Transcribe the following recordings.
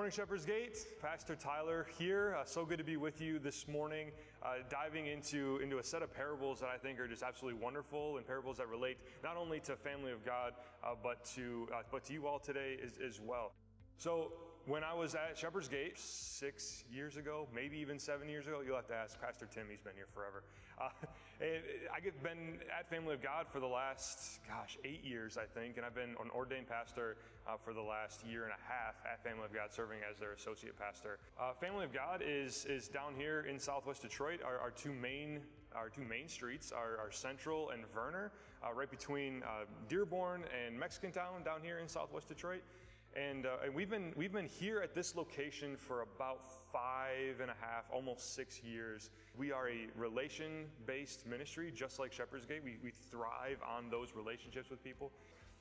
morning, Shepherd's Gate. Pastor Tyler here. Uh, so good to be with you this morning, uh, diving into, into a set of parables that I think are just absolutely wonderful and parables that relate not only to family of God, uh, but, to, uh, but to you all today as, as well. So, when I was at Shepherd's Gate six years ago, maybe even seven years ago, you'll have to ask Pastor Tim, he's been here forever. Uh, I've been at Family of God for the last, gosh, eight years, I think, and I've been an ordained pastor uh, for the last year and a half at Family of God, serving as their associate pastor. Uh, Family of God is, is down here in southwest Detroit. Our, our two main our two main streets are, Central and Vernor, uh, right between uh, Dearborn and Mexican Town down here in southwest Detroit. And, uh, and, we've, been, we've been here at this location for about five and a half, almost six years. We are a relation based ministry, just like Shepherd's Gate. We, we thrive on those relationships with people.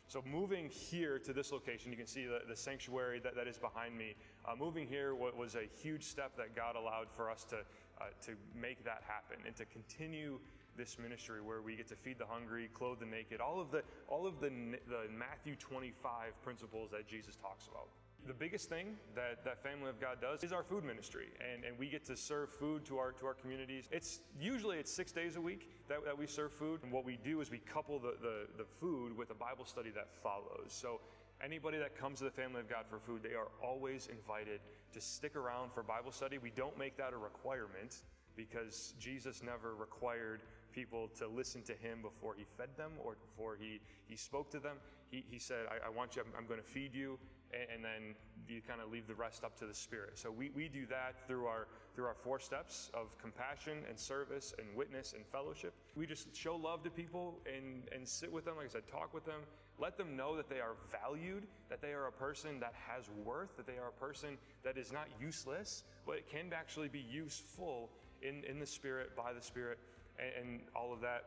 So, moving here to this location, you can see the, the sanctuary that, that is behind me. Uh, moving here was a huge step that God allowed for us to, uh, to make that happen and to continue this ministry where we get to feed the hungry, clothe the naked, all of the all of the, the Matthew 25 principles that Jesus talks about. The biggest thing that, that Family of God does is our food ministry, and, and we get to serve food to our to our communities. It's usually it's six days a week that, that we serve food, and what we do is we couple the, the, the food with a Bible study that follows. So anybody that comes to the family of God for food, they are always invited to stick around for Bible study. We don't make that a requirement because Jesus never required people to listen to him before he fed them or before he, he spoke to them. He, he said, I, I want you, I'm, I'm, going to feed you, and, and then you kind of leave the rest up to the Spirit. So we, we do that through our, through our four steps of compassion and service and witness and fellowship. We just show love to people and, and sit with them, like I said, talk with them, let them know that they are valued, that they are a person that has worth, that they are a person that is not useless, but it can actually be useful in, in the Spirit, by the Spirit, and, and all of that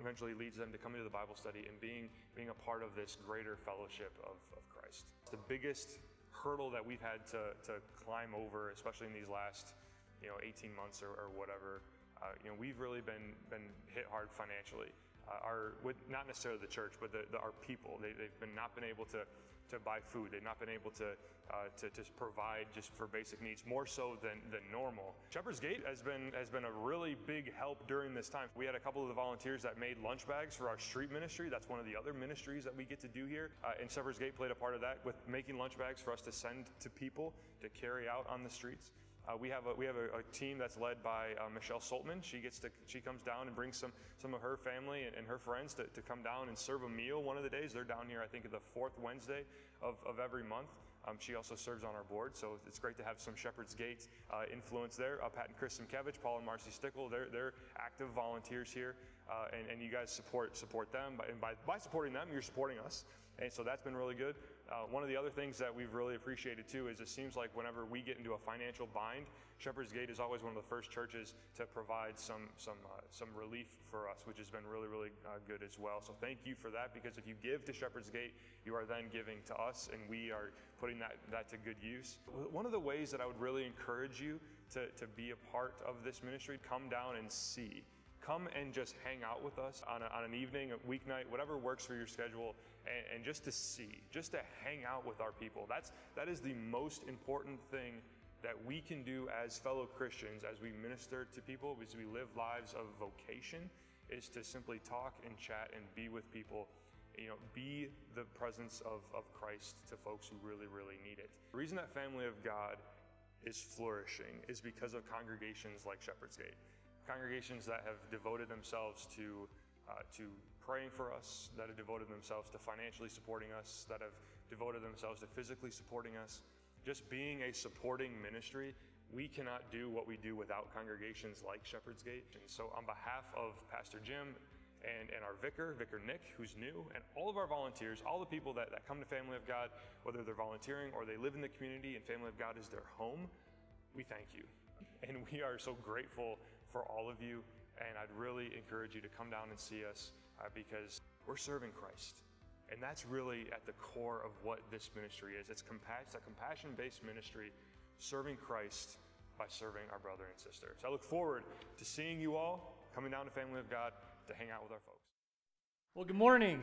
eventually leads them to coming to the Bible study and being, being a part of this greater fellowship of, of Christ. The biggest hurdle that we've had to, to climb over, especially in these last you know 18 months or, or whatever, uh, you know we've really been been hit hard financially uh, our with not necessarily the church, but the, the, our people. They, have been not been able to to buy food. They've not been able to uh, to just provide just for basic needs more so than than normal. Shepherd's Gate has been has been a really big help during this time. We had a couple of the volunteers that made lunch bags for our street ministry. That's one of the other ministries that we get to do here, uh, and Shepherd's Gate played a part of that with making lunch bags for us to send to people to carry out on the streets. Uh, we have a we have a, a team that's led by uh, Michelle Saltman. She gets to she comes down and brings some some of her family and, and, her friends to, to come down and serve a meal one of the days. They're down here, I think, the fourth Wednesday of, of every month. Um, she also serves on our board, so it's great to have some Shepherd's Gate uh, influence there. Uh, Pat and Chris Simkevich, Paul and Marcy Stickle, they're, they're active volunteers here, uh, and, and you guys support support them. And by, by supporting them, you're supporting us. And so that's been really good. Uh, one of the other things that we've really appreciated too is it seems like whenever we get into a financial bind, Shepherd's Gate is always one of the first churches to provide some some uh, some relief for us, which has been really really uh, good as well. So thank you for that because if you give to Shepherd's Gate, you are then giving to us, and we are putting that that to good use. One of the ways that I would really encourage you to to be a part of this ministry, come down and see come and just hang out with us on, a, on an evening, a weeknight, whatever works for your schedule, and, and, just to see, just to hang out with our people. That's that is the most important thing that we can do as fellow Christians as we minister to people, as we live lives of vocation, is to simply talk and chat and be with people. You know, be the presence of, of Christ to folks who really, really need it. The reason that family of God is flourishing is because of congregations like Shepherd's Gate congregations that have devoted themselves to uh, to praying for us, that have devoted themselves to financially supporting us, that have devoted themselves to physically supporting us. Just being a supporting ministry, we cannot do what we do without congregations like Shepherd's Gate. And so, on behalf of Pastor Jim and, and our vicar, Vicar Nick, who's new, and all of our volunteers, all the people that, that come to Family of God, whether they're volunteering or they live in the community and Family of God is their home, we thank you. And we are so grateful for all of you. And I'd really encourage you to come down and see us uh, because we're serving Christ. And that's really at the core of what this ministry is. It's, compa- it's a compassion based ministry serving Christ by serving our brother and sister. So I look forward to seeing you all coming down to Family of God to hang out with our folks. Well, good morning.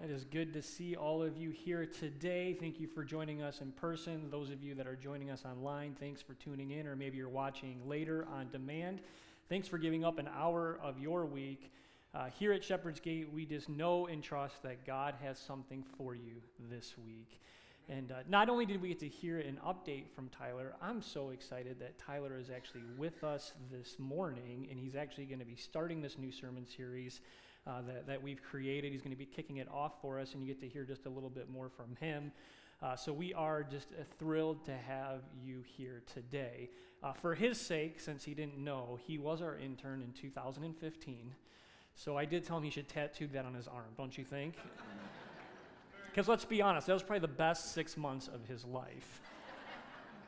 It is good to see all of you here today. Thank you for joining us in person. Those of you that are joining us online, thanks for tuning in, or maybe you're watching later on demand. Thanks for giving up an hour of your week. Uh, here at Shepherd's Gate, we just know and trust that God has something for you this week. And uh, not only did we get to hear an update from Tyler, I'm so excited that Tyler is actually with us this morning, and he's actually going to be starting this new sermon series uh, that, that we've created. He's going to be kicking it off for us, and you get to hear just a little bit more from him. Uh, so we are just uh, thrilled to have you here today. Uh, for his sake, since he didn't know, he was our intern in 2015. So I did tell him he should tattoo that on his arm, don't you think? Because let's be honest, that was probably the best six months of his life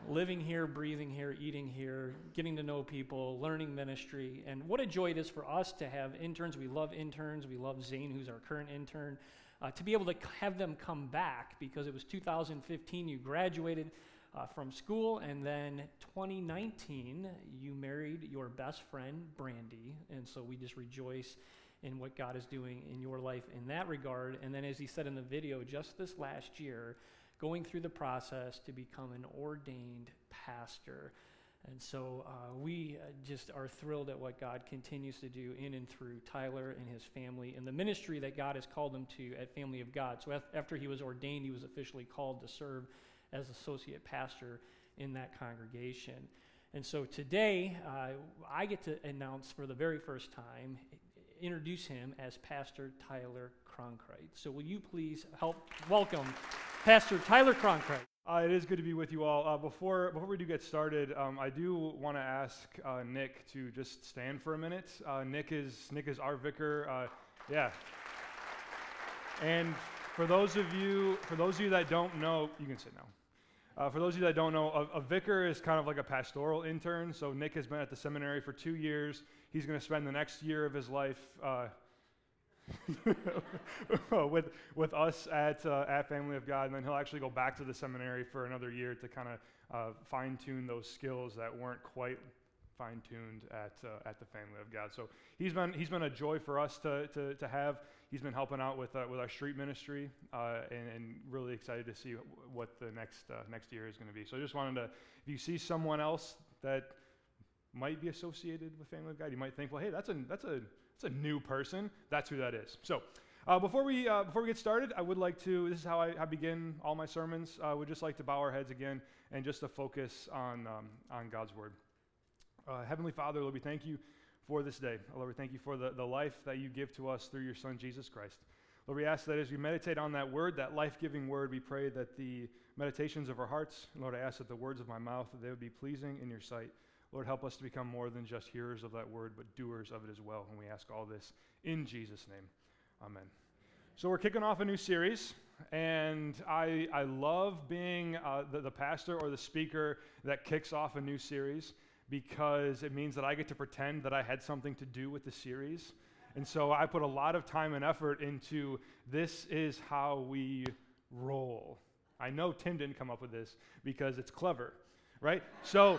living here, breathing here, eating here, getting to know people, learning ministry. And what a joy it is for us to have interns. We love interns. We love Zane, who's our current intern. Uh, to be able to have them come back because it was 2015, you graduated uh, from school, and then 2019, you married your best friend, Brandy. And so we just rejoice in what God is doing in your life in that regard. And then, as he said in the video, just this last year, going through the process to become an ordained pastor. And so uh, we uh, just are thrilled at what God continues to do in and through Tyler and his family and the ministry that God has called him to at Family of God. So after he was ordained, he was officially called to serve as associate pastor in that congregation. And so today, uh, I get to announce for the very first time, introduce him as Pastor Tyler Cronkright. So will you please help welcome Pastor Tyler Cronkright. Uh, it is good to be with you all. Uh, before, before we do get started, um, I do want to ask uh, Nick to just stand for a minute. Uh, Nick is Nick is our vicar. Uh, yeah. And for those of you, for those of you that don't know, you can sit now. Uh, for those of you that don't know, a, a, vicar is kind of like a pastoral intern. So Nick has been at the seminary for two years. He's going to spend the next year of his life with, with us at, uh, at Family of God, and then he'll actually go back to the seminary for another year to kind of uh, fine tune those skills that weren't quite fine tuned at, uh, at the Family of God. So he's been, he's been a joy for us to, to, to have. He's been helping out with, uh, with our street ministry, uh, and, and, really excited to see what the next, uh, next year is going to be. So I just wanted to, if you see someone else that might be associated with Family of God, you might think, well, hey, that's a, that's a it's a new person. That's who that is. So, uh, before we uh, before we get started, I would like to. This is how I, I begin all my sermons. I uh, would just like to bow our heads again and just to focus on um, on God's word. Uh, Heavenly Father, Lord, we thank you for this day. Lord, we thank you for the, the life that you give to us through your Son Jesus Christ. Lord, we ask that as we meditate on that word, that life-giving word, we pray that the meditations of our hearts, Lord, I ask that the words of my mouth that they would be pleasing in your sight. Lord, help us to become more than just hearers of that word, but doers of it as well. And we ask all this in Jesus' name. Amen. So, we're kicking off a new series, and I, I love being uh, the, the pastor or the speaker that kicks off a new series because it means that I get to pretend that I had something to do with the series. And so I put a lot of time and effort into this is how we roll. I know Tim didn't come up with this because it's clever, right? So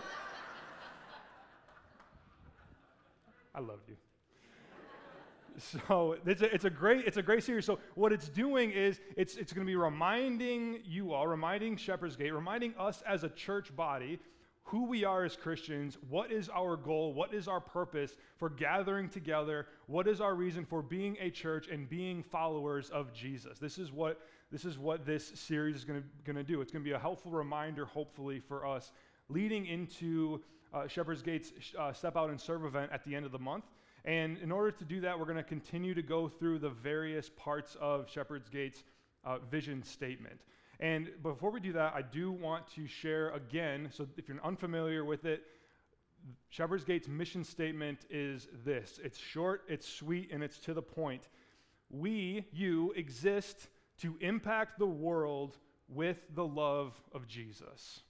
I loved you. so it's a, it's a great it's a great series. So what it's doing is it's it's going to be reminding you all, reminding Shepherd's Gate, reminding us as a church body who we are as Christians, what is our goal, what is our purpose for gathering together, what is our reason for being a church and being followers of Jesus. This is what this is what this series is going to do. It's going to be a helpful reminder, hopefully, for us leading into uh, Shepherd's Gate's uh, Step Out and Serve event at the end of the month. And in order to do that, we're going to continue to go through the various parts of Shepherd's Gate's uh, vision statement. And before we do that, I do want to share again, so if you're unfamiliar with it, Shepherd's Gate's mission statement is this it's short, it's sweet, and it's to the point. We, you, exist to impact the world with the love of Jesus.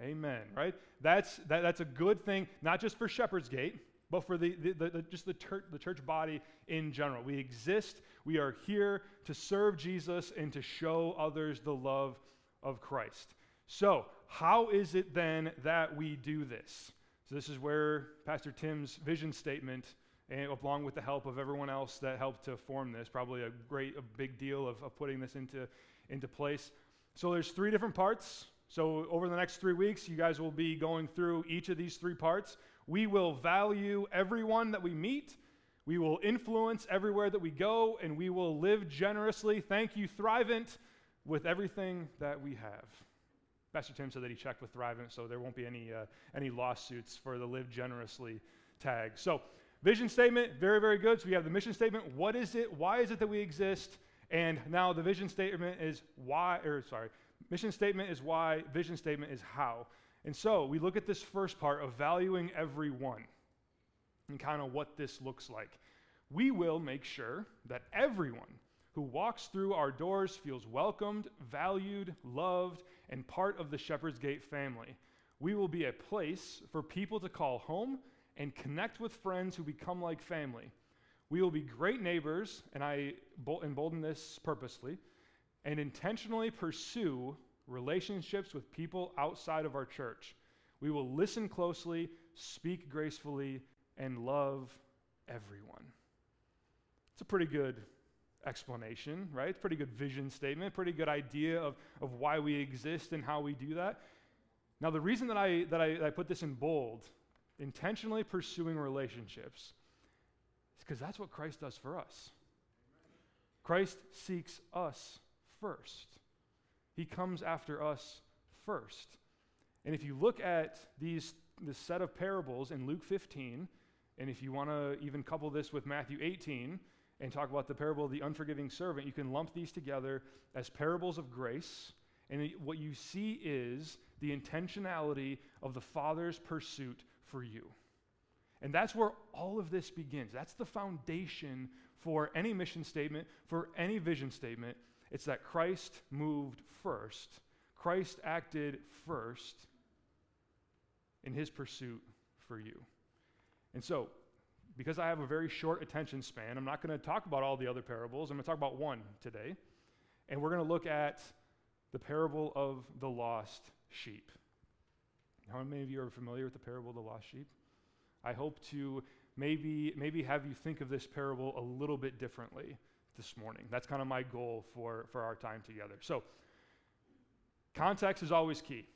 Amen, right? That's, that, that's a good thing, not just for Shepherd's Gate, but for the, the, the, the just the, ter- the church body in general. We exist, we are here to serve Jesus and to show others the love of Christ. So, how is it then that we do this? So, this is where Pastor Tim's vision statement and along with the help of everyone else that helped to form this. Probably a great, a big deal of, of putting this into, into place. So there's three different parts. So over the next three weeks, you guys will be going through each of these three parts. We will value everyone that we meet. We will influence everywhere that we go, and we will live generously. Thank you, Thrivent, with everything that we have. Pastor Tim said that he checked with Thrivent, so there won't be any, uh, any lawsuits for the live generously tag. So, vision statement, very, very good. So, we have the mission statement. What is it? Why is it that we exist? And now the vision statement is why, or sorry, mission statement is why, vision statement is how. And so we look at this first part of valuing everyone and kind of what this looks like. We will make sure that everyone who walks through our doors feels welcomed, valued, loved, and part of the Shepherd's Gate family. We will be a place for people to call home and connect with friends who become like family. We will be great neighbors, and I embolden this purposely, and intentionally pursue relationships with people outside of our church. We will listen closely, speak gracefully, and love everyone. It's a pretty good explanation, right? It's a pretty good vision statement, pretty good idea of, of why we exist and how we do that. Now, the reason that I, that I, that I put this in bold, intentionally pursuing relationships, is because that's what Christ does for us. Christ seeks us first. He comes after us first. And if you look at these this set of parables in Luke 15, and if you want to even couple this with Matthew 18 and talk about the parable of the unforgiving servant, you can lump these together as parables of grace. And what you see is the intentionality of the Father's pursuit for you. And that's where all of this begins. That's the foundation for any mission statement, for any vision statement. It's that Christ moved first, Christ acted first in his pursuit for you. And so, because I have a very short attention span, I'm not going to talk about all the other parables. I'm going to talk about one today. And we're going to look at the parable of the lost sheep. How many of you are familiar with the parable of the lost sheep? I hope to maybe, maybe have you think of this parable a little bit differently this morning. That's kind of my goal for, for our time together. So, context is always key.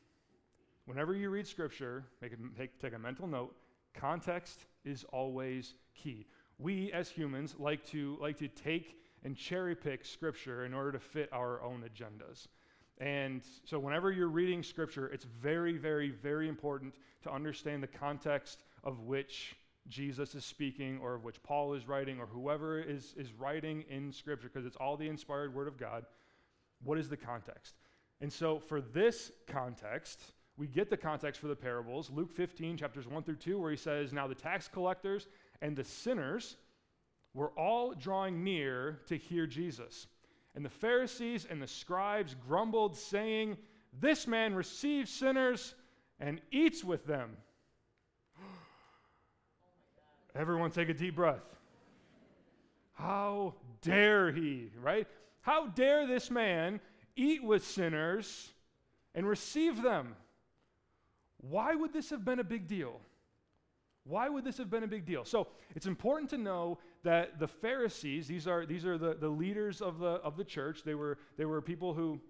Whenever you read scripture, make a, take, take a mental note. Context is always key. We as humans like to, like to take and cherry pick scripture in order to fit our own agendas. And so, whenever you're reading scripture, it's very, very, very important to understand the context of which Jesus is speaking or of which Paul is writing or whoever is, is writing in Scripture, because it's all the inspired Word of God. What is the context? And so, for this context, we get the context for the parables, Luke 15, chapters 1 through 2, where he says, Now the tax collectors and the sinners were all drawing near to hear Jesus. And the Pharisees and the scribes grumbled, saying, This man receives sinners and eats with them. Everyone take a deep breath. How dare he, right? How dare this man eat with sinners and receive them? Why would this have been a big deal? Why would this have been a big deal? So it's important to know that the Pharisees, these are, these are the, the leaders of the, of the church, they were, they were people who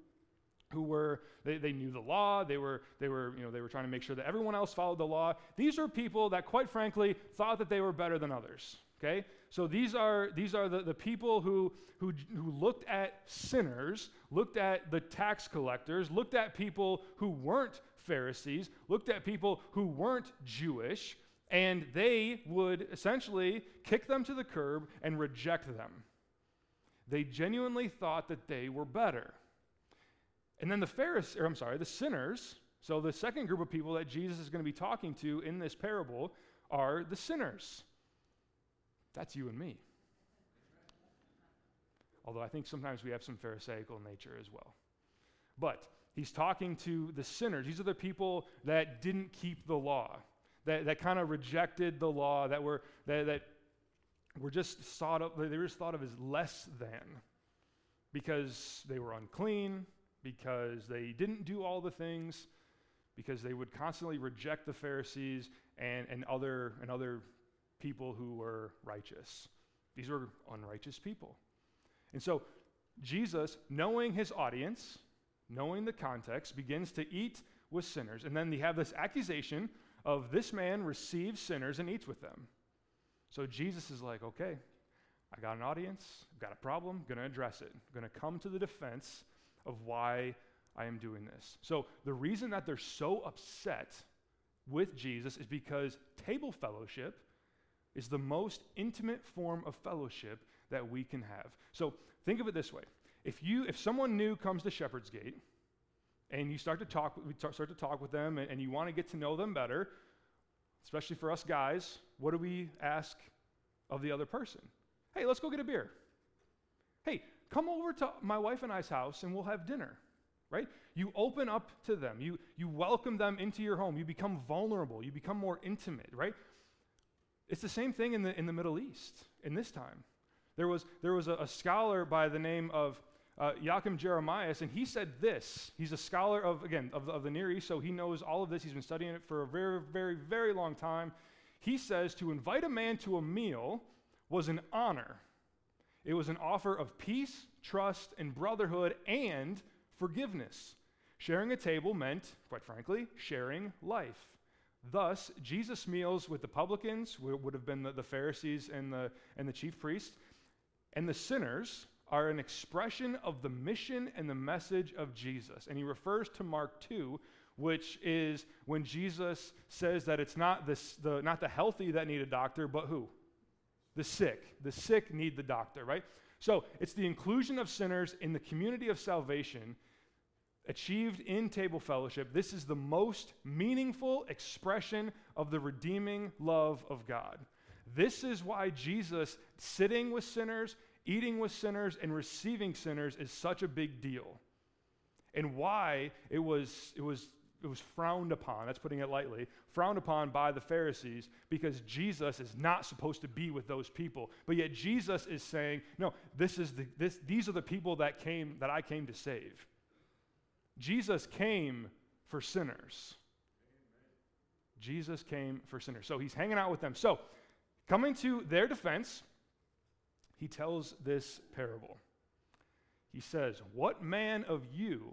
who were they, they knew the law. They were they were you know they were trying to make sure that everyone else followed the law. These are people that quite frankly thought that they were better than others okay? So these are these are the, the people who, who who looked at sinners looked at the tax collectors looked at people who weren't pharisees looked at people who weren't jewish and they would essentially kick them to the curb and reject them. They genuinely thought that they were better and then the Pharisees, or I'm sorry, the sinners, so the second group of people that Jesus is going to be talking to in this parable are the sinners. That's you and me. Although I think sometimes we have some Pharisaical nature as well. But he's talking to the sinners. These are the people that didn't keep the law, that, that kind of rejected the law, that were, that, that were just thought of, they were just thought of as less than because they were unclean, because they didn't do all the things, because they would constantly reject the Pharisees and, and, other, and other people who were righteous. These were unrighteous people. And so Jesus, knowing his audience, knowing the context, begins to eat with sinners. And then they have this accusation of this man receives sinners and eats with them. So Jesus is like, okay, I got an audience, I've got a problem, I'm to address it. I'm to come to the defense of why I am doing this. So the reason that they're so upset with Jesus is because table fellowship is the most intimate form of fellowship that we can have. So think of it this way. If you if someone new comes to Shepherd's Gate and you start to talk we start to talk with them and, and you want to get to know them better, especially for us guys, what do we ask of the other person? Hey, let's go get a beer. Hey, come over to my wife and I's house and we'll have dinner. Right? You open up to them. You, you welcome them into your home. You become vulnerable. You become more intimate, right? It's the same thing in the, in the Middle East in this time. There was, there was a, a scholar by the name of uh, Joachim Jeremias, and he said this. He's a scholar of, again, of, of the Near East, so he knows all of this. He's been studying it for a very, very, very long time. He says to invite a man to a meal was an honor. It was an offer of peace, trust, and brotherhood and forgiveness. Sharing a table meant, quite frankly, sharing life. Thus, Jesus' meals with the publicans would have been the, Pharisees and the, and the chief priests, and the sinners are an expression of the mission and the message of Jesus. And he refers to Mark 2, which is when Jesus says that it's not, this, the, not the healthy that need a doctor, but who? The sick. The sick need the doctor, right? So it's the inclusion of sinners in the community of salvation achieved in table fellowship, this is the most meaningful expression of the redeeming love of God. This is why Jesus sitting with sinners, eating with sinners, and receiving sinners is such a big deal. And why it was, it was, it was frowned upon, that's putting it lightly, frowned upon by the Pharisees because Jesus is not supposed to be with those people. But yet Jesus is saying, no, this is the, this, these are the people that came, that I came to save. Jesus came for sinners. Jesus came for sinners. So he's hanging out with them. So, coming to their defense, he tells this parable. He says, What man of you,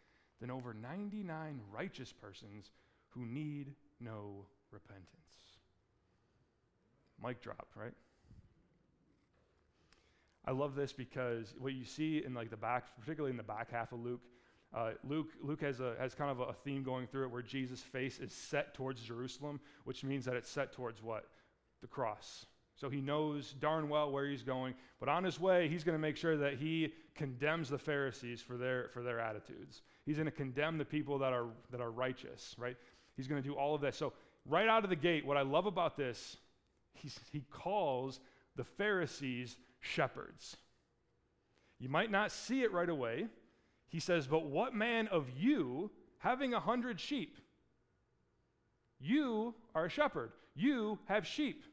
than over 99 righteous persons who need no repentance. Mic drop, right? I love this because what you see in like the back, particularly in the back half of Luke, uh, Luke, Luke has, a, has kind of a theme going through it where Jesus' face is set towards Jerusalem, which means that it's set towards what? The cross. So he knows darn well where he's going, but on his way, he's going to make sure that he condemns the Pharisees for their, for their attitudes. He's going to condemn the people that are, that are righteous, right? He's going to do all of that. So, right out of the gate, what I love about this, he's, he calls the Pharisees shepherds. You might not see it right away, he says, But what man of you, having a hundred sheep, you are a shepherd, you have sheep.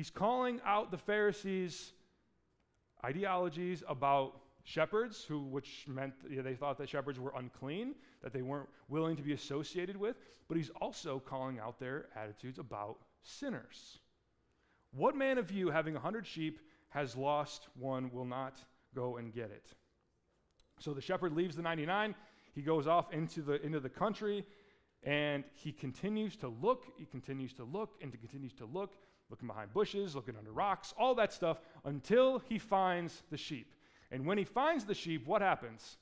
He's calling out the Pharisees' ideologies about shepherds, who, which meant you know, they thought that shepherds were unclean, that they weren't willing to be associated with, but he's also calling out their attitudes about sinners. What man of you, having a hundred sheep, has lost one, will not go and get it? So the shepherd leaves the 99. He goes off into the, into the country and he continues to look. He continues to look and he continues to look, looking behind bushes, looking under rocks, all that stuff until he finds the sheep. And when he finds the sheep, what happens?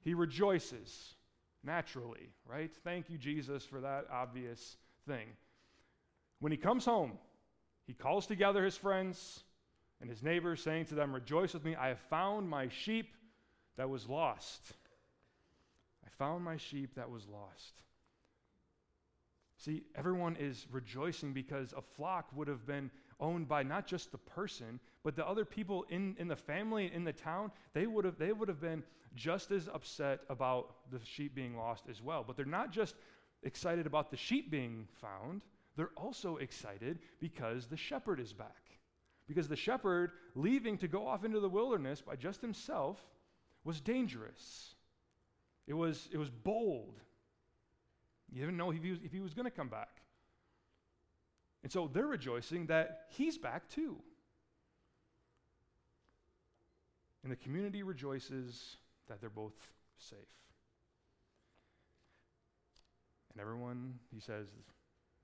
He rejoices naturally, right? Thank you, Jesus, for that obvious thing. When he comes home, he calls together his friends and his neighbors, saying to them, Rejoice with me, I have found my sheep that was lost. I found my sheep that was lost. See, everyone is rejoicing because a flock would have been owned by not just the person, but the other people in, in the family, in the town. They would, have, they would have been just as upset about the sheep being lost as well. But they're not just excited about the sheep being found, they're also excited because the shepherd is back. Because the shepherd leaving to go off into the wilderness by just himself was dangerous. It was, it was bold. You didn't know if he was, if he was going to come back. And so they're rejoicing that he's back too. And the community rejoices that they're both safe. And everyone, he says,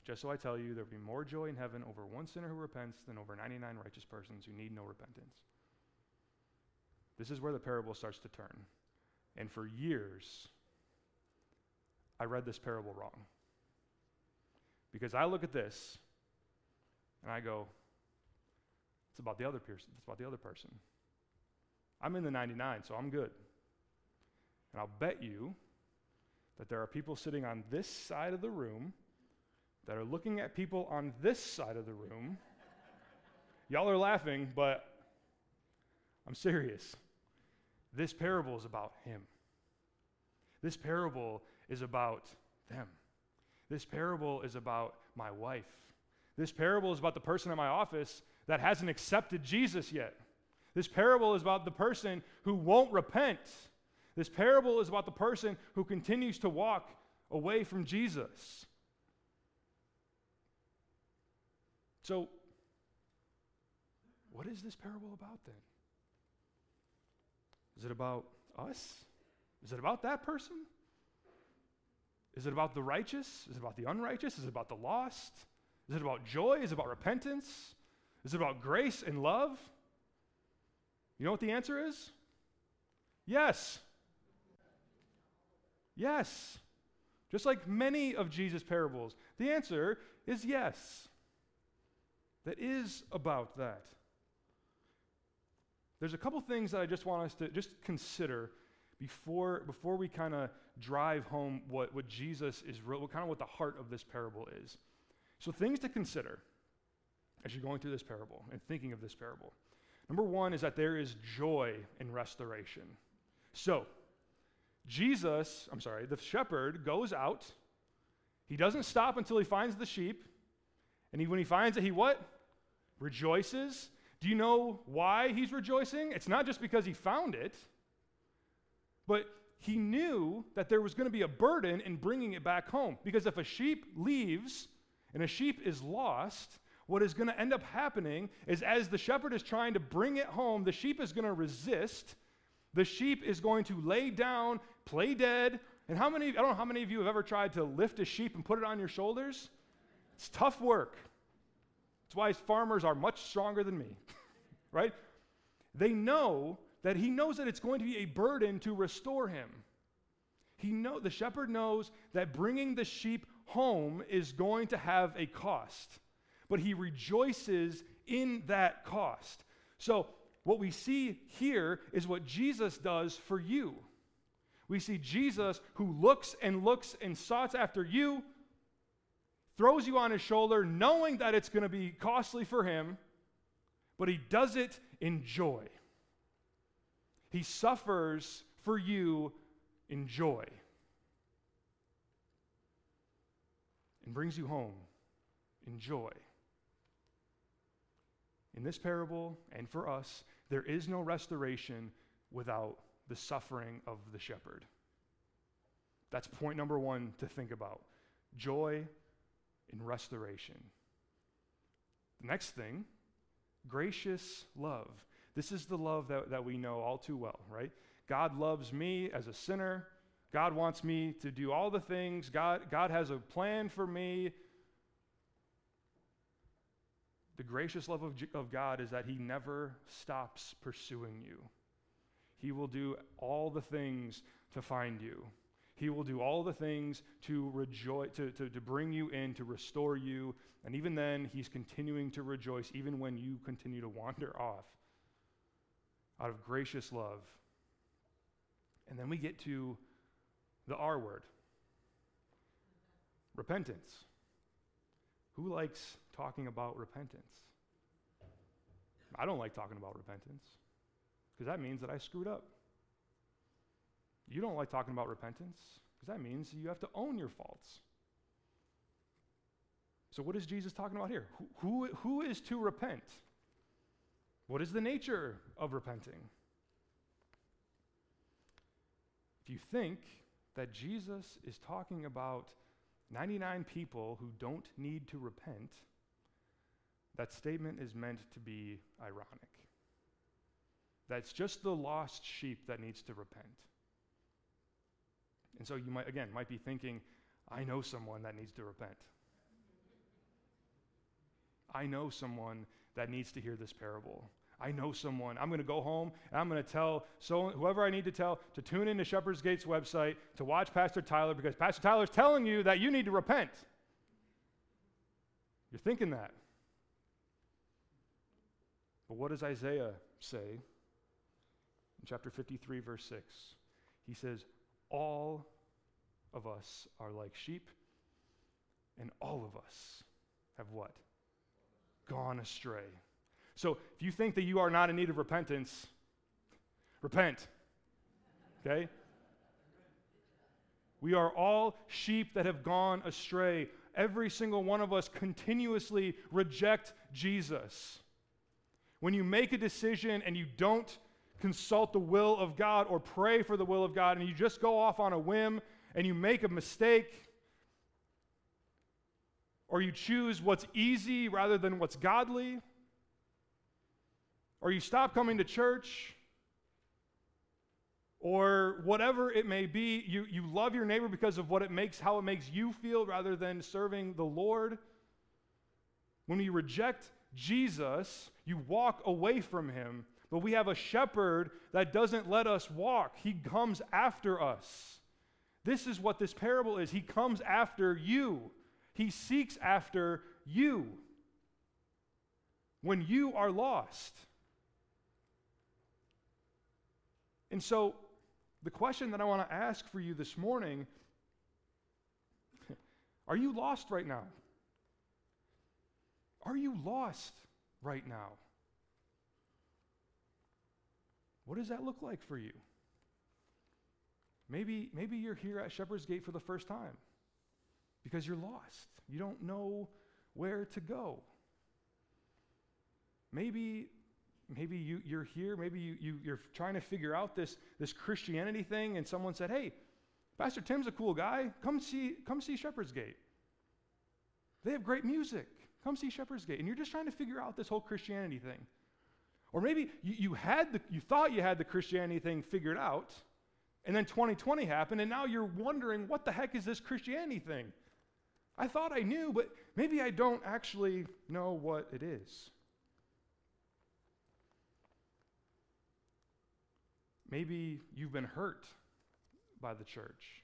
just so I tell you, there'll be more joy in heaven over one sinner who repents than over 99 righteous persons who need no repentance. This is where the parable starts to turn. And for years, I read this parable wrong. Because I look at this and I go, it's about the other person. It's about the other person. I'm in the 99, so I'm good. And I'll bet you that there are people sitting on this side of the room that are looking at people on this side of the room. Y'all are laughing, but I'm serious. This parable is about him. This parable is about them. This parable is about my wife. This parable is about the person in my office that hasn't accepted Jesus yet. This parable is about the person who won't repent. This parable is about the person who continues to walk away from Jesus. So, what is this parable about then? Is it about us? Is it about that person? Is it about the righteous? Is it about the unrighteous? Is it about the lost? Is it about joy? Is it about repentance? Is it about grace and love? You know what the answer is? Yes. Yes. Just like many of Jesus' parables, the answer is yes. That is about that. There's a couple things that I just want us to just consider before, before we kind of drive home what, what Jesus is, what kind of what the heart of this parable is. So, things to consider as you're going through this parable and thinking of this parable. Number one is that there is joy in restoration. So, Jesus, I'm sorry, the shepherd goes out. He doesn't stop until he finds the sheep. And he, when he finds it, he what? Rejoices. Do you know why he's rejoicing? It's not just because he found it, but he knew that there was going to be a burden in bringing it back home. Because if a sheep leaves and a sheep is lost, what is going to end up happening is as the shepherd is trying to bring it home, the sheep is going to resist. The sheep is going to lay down, play dead. And how many, I don't know how many of you have ever tried to lift a sheep and put it on your shoulders? It's tough work. That's why farmers are much stronger than me, right? They know that he knows that it's going to be a burden to restore him. He know the shepherd knows that bringing the sheep home is going to have a cost, but he rejoices in that cost. So, what we see here is what Jesus does for you. We see Jesus who looks and looks and sought after you, throws you on his shoulder, knowing that it's going to be costly for him, but he does it in joy. He suffers for you in joy and brings you home in joy. In this parable, and for us, there is no restoration without the suffering of the shepherd. That's point number one to think about joy in restoration. The next thing, gracious love. This is the love that, that we know all too well, right? God loves me as a sinner. God wants me to do all the things. God, God has a plan for me. The gracious love of, of God is that He never stops pursuing you. He will do all the things to find you. He will do all the things to rejoice, to, to, to bring you in, to restore you. And even then, He's continuing to rejoice, even when you continue to wander off out of gracious love. And then we get to the R word repentance. Who likes talking about repentance? I don't like talking about repentance because that means that I screwed up. You don't like talking about repentance because that means you have to own your faults. So, what is Jesus talking about here? Who, who, who is to repent? What is the nature of repenting? If you think that Jesus is talking about 99 people who don't need to repent, that statement is meant to be ironic. That's just the lost sheep that needs to repent. And so you might, again, might be thinking, I know someone that needs to repent. I know someone that needs to hear this parable. I know someone. I'm going to go home and I'm going to tell so whoever I need to tell to tune into Shepherd's Gate's website to watch Pastor Tyler because Pastor Tyler's telling you that you need to repent. You're thinking that. But what does Isaiah say in chapter 53, verse 6? He says, All of us are like sheep, and all of us have what? Gone astray. So if you think that you are not in need of repentance, repent. Okay? We are all sheep that have gone astray. Every single one of us continuously reject Jesus. When you make a decision and you don't consult the will of God or pray for the will of God and you just go off on a whim and you make a mistake, or you choose what's easy rather than what's godly, or you stop coming to church, or whatever it may be, you, you love your neighbor because of what it makes, how it makes you feel rather than serving the Lord. When we reject Jesus, you walk away from him. But we have a shepherd that doesn't let us walk, he comes after us. This is what this parable is. He comes after you, he seeks after you when you are lost. And so, the question that I want to ask for you this morning are you lost right now? Are you lost right now? What does that look like for you? Maybe, maybe you're here at Shepherd's Gate for the first time because you're lost. You don't know where to go. Maybe, maybe you, you're here, maybe you, you, you're trying to figure out this, this Christianity thing, and someone said, Hey, Pastor Tim's a cool guy. Come see, come see Shepherd's Gate. They have great music. Come see Shepherd's Gate. And you're just trying to figure out this whole Christianity thing. Or maybe you, you, had the, you thought you had the Christianity thing figured out, and then 2020 happened, and now you're wondering, what the heck is this Christianity thing? I thought I knew, but maybe I don't actually know what it is. Maybe you've been hurt by the church.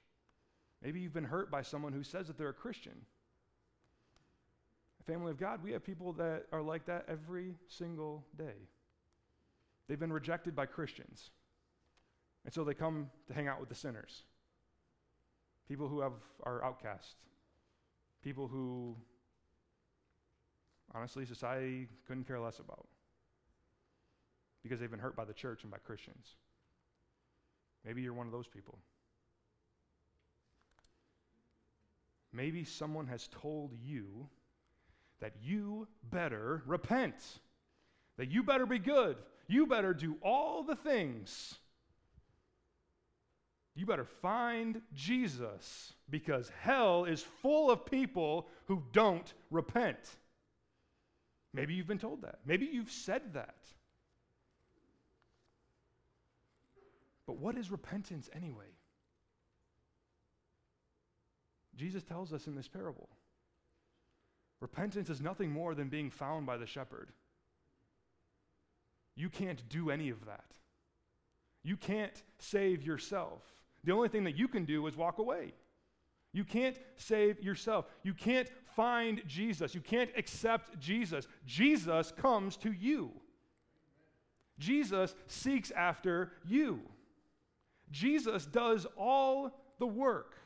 Maybe you've been hurt by someone who says that they're a Christian. Family of God, we have people that are like that every single day. They've been rejected by Christians. And so they come to hang out with the sinners. People who have, are outcast. People who, honestly, society couldn't care less about because they've been hurt by the church and by Christians. Maybe you're one of those people. Maybe someone has told you that you better repent, that you better be good, you better do all the things. You better find Jesus because hell is full of people who don't repent. Maybe you've been told that. Maybe you've said that. But what is repentance anyway? Jesus tells us in this parable. Repentance is nothing more than being found by the shepherd. You can't do any of that. You can't save yourself. The only thing that you can do is walk away. You can't save yourself. You can't find Jesus. You can't accept Jesus. Jesus comes to you. Jesus seeks after you. Jesus does all the work.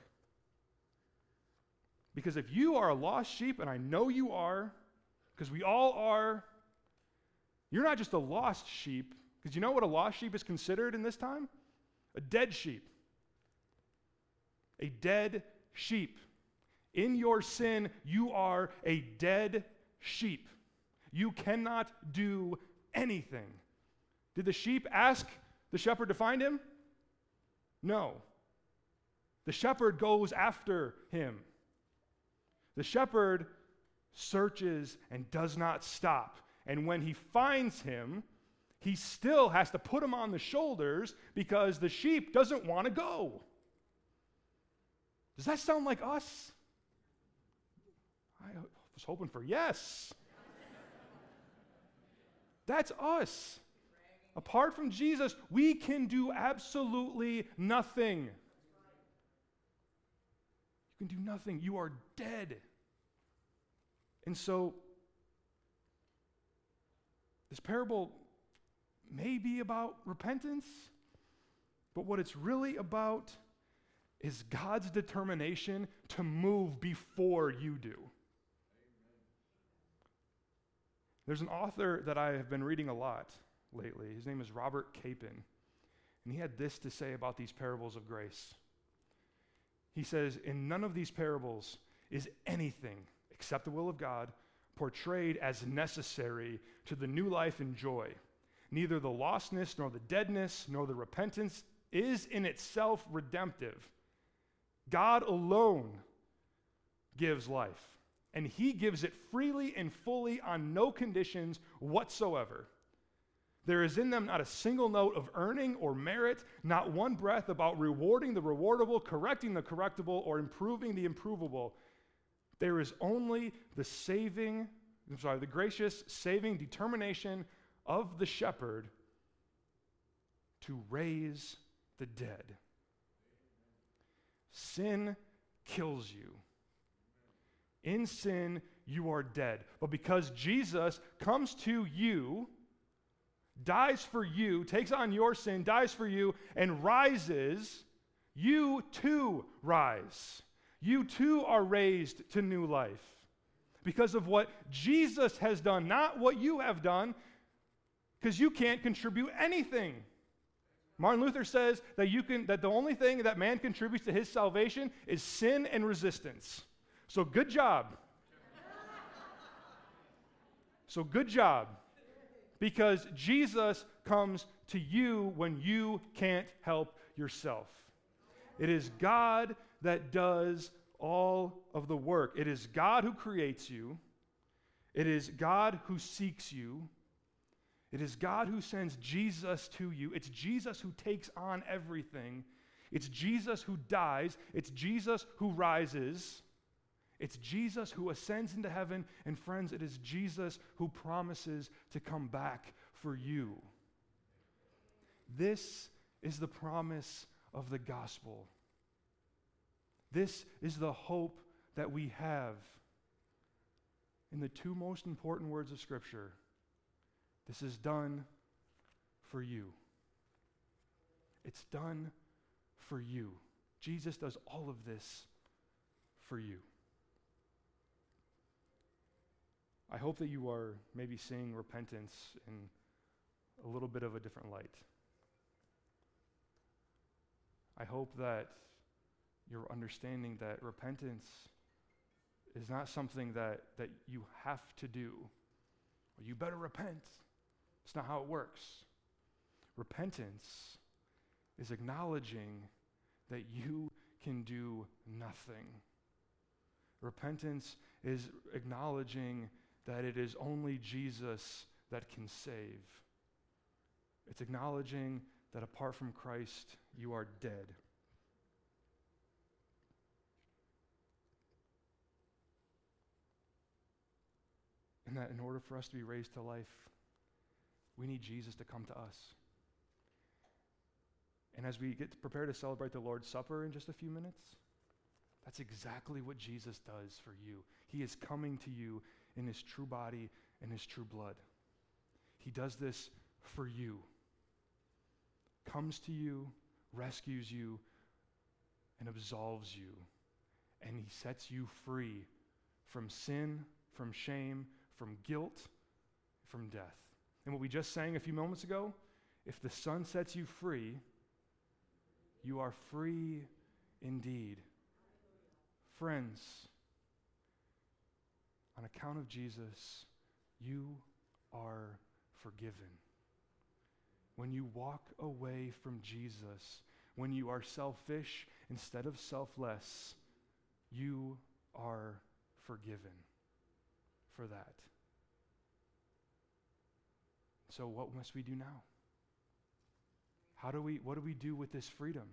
Because if you are a lost sheep, and I know you are, because we all are, you're not just a lost sheep, because you know what a lost sheep is considered in this time? A dead sheep. A dead sheep. In your sin, you are a dead sheep. You cannot do anything. Did the sheep ask the shepherd to find him? No. The shepherd goes after him. The shepherd searches and does not stop. And when he finds him, he still has to put him on the shoulders because the sheep doesn't want to go. Does that sound like us? I was hoping for yes. That's us. Apart from Jesus, we can do absolutely nothing. You can do nothing. You are dead. And so, this parable may be about repentance, but what it's really about is God's determination to move before you do. There's an author that I have been reading a lot lately. His name is Robert Capon. And he had this to say about these parables of grace. He says, In none of these parables is anything except the will of God portrayed as necessary to the new life and joy. Neither the lostness, nor the deadness, nor the repentance is in itself redemptive. God alone gives life, and He gives it freely and fully on no conditions whatsoever. There is in them not a single note of earning or merit, not one breath about rewarding the rewardable, correcting the correctable, or improving the improvable. There is only the saving, I'm sorry, the gracious saving determination of the shepherd to raise the dead. Sin kills you. In sin, you are dead. But because Jesus comes to you, dies for you, takes on your sin, dies for you, and rises, you too rise. You too are raised to new life because of what Jesus has done, not what you have done, because you can't contribute anything. Martin Luther says that you can that the only thing that man contributes to his salvation is sin and resistance. So good job. so good job. Because Jesus comes to you when you can't help yourself. It is God that does all of the work. It is God who creates you. It is God who seeks you. It is God who sends Jesus to you. It's Jesus who takes on everything. It's Jesus who dies. It's Jesus who rises. It's Jesus who ascends into heaven. And friends, it is Jesus who promises to come back for you. This is the promise of the gospel. This is the hope that we have in the two most important words of Scripture this is done for you. It's done for you. Jesus does all of this for you. I hope that you are maybe seeing repentance in a little bit of a different light. I hope that you're understanding that repentance is not something that, that you have to do. you better repent. It's not how it works. Repentance is acknowledging that you can do nothing. Repentance is acknowledging that it is only Jesus that can save. It's acknowledging that apart from Christ, you are dead. And that in order for us to be raised to life, we need Jesus to come to us. And as we get prepared to celebrate the Lord's Supper in just a few minutes, that's exactly what Jesus does for you. He is coming to you in his true body and his true blood. He does this for you. Comes to you, rescues you, and absolves you, and He sets you free from sin, from shame, from guilt, from death. And what we just sang a few moments ago if the Son sets you free, you are free indeed. Friends, on account of Jesus, you are forgiven. When you walk away from Jesus, when you are selfish instead of selfless, you are forgiven for that. So, what must we do now? How do we, what do we do with this freedom?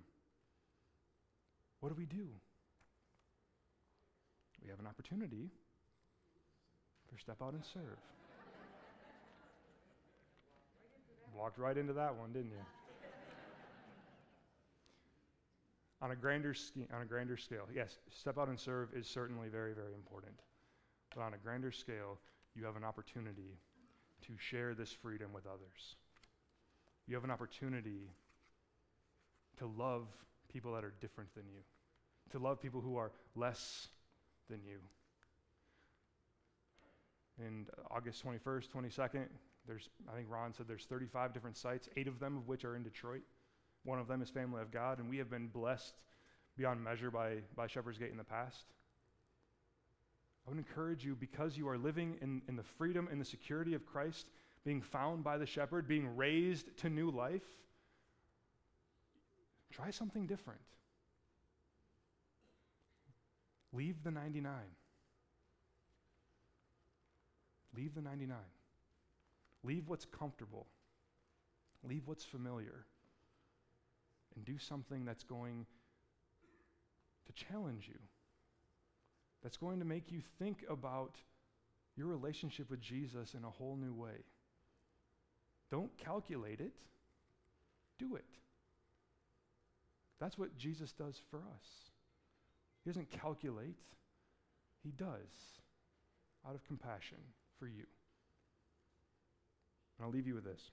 What do we do? We have an opportunity for step out and serve. Walked right into that one, didn't you? on a grander on a grander scale, yes, step out and serve is certainly very, very important. But on a grander scale, you have an opportunity to share this freedom with others. You have an opportunity to love people that are different than you, to love people who are less than you. And August 21st, 22nd, there's, I think Ron said there's 35 different sites, eight of them of which are in Detroit. One of them is Family of God, and we have been blessed beyond measure by, by Shepherd's Gate in the past. I would encourage you, because you are living in, in the freedom and the security of Christ, being found by the shepherd, being raised to new life, try something different. Leave the 99. Leave the 99. Leave what's comfortable. Leave what's familiar. And do something that's going to challenge you, that's going to make you think about your relationship with Jesus in a whole new way. Don't calculate it, do it. That's what Jesus does for us. He doesn't calculate, He does out of compassion for you. And I'll leave you with this.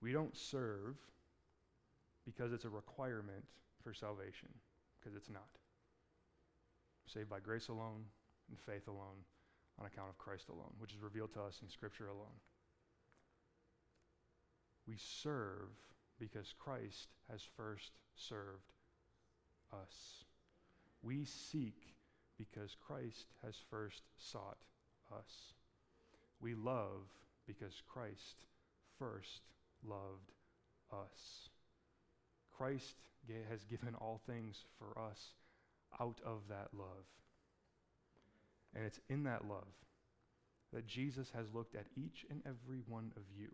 We don't serve because it's a requirement for salvation, because it's not. Saved by grace alone and faith alone on account of Christ alone, which is revealed to us in Scripture alone. We serve because Christ has first served us. We seek because Christ has first sought us. We love because Christ first loved us. Christ has given all things for us out of that love. And it's in that love that Jesus has looked at each and every one of you,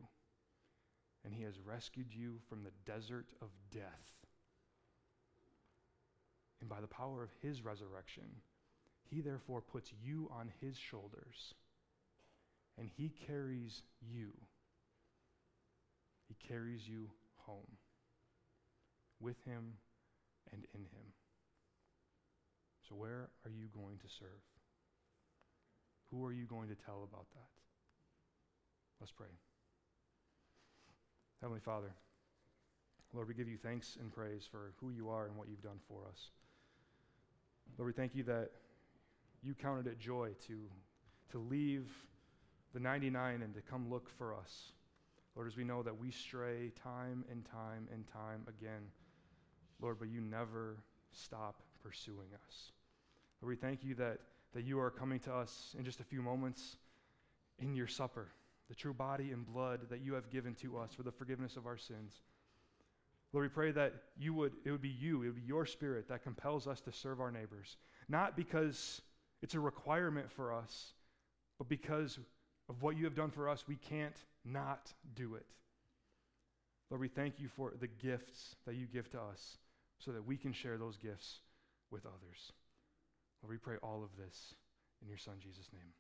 and he has rescued you from the desert of death. And by the power of his resurrection, he therefore puts you on his shoulders, and he carries you. He carries you home with him and in him. So, where are you going to serve? Who are you going to tell about that? Let's pray. Heavenly Father, Lord, we give you thanks and praise for who you are and what you've done for us. Lord, we thank you that you counted it joy to, to leave the 99 and to come look for us. Lord, as we know that we stray time and time and time again, Lord, but you never stop pursuing us. Lord, we thank you that, that you are coming to us in just a few moments in your supper, the true body and blood that you have given to us for the forgiveness of our sins. Lord, we pray that you would, it would be you, it would be your spirit that compels us to serve our neighbors, not because it's a requirement for us, but because of what you have done for us, we can't not do it. Lord, we thank you for the gifts that you give to us so that we can share those gifts with others. Lord, we pray all of this in your Son, Jesus' name.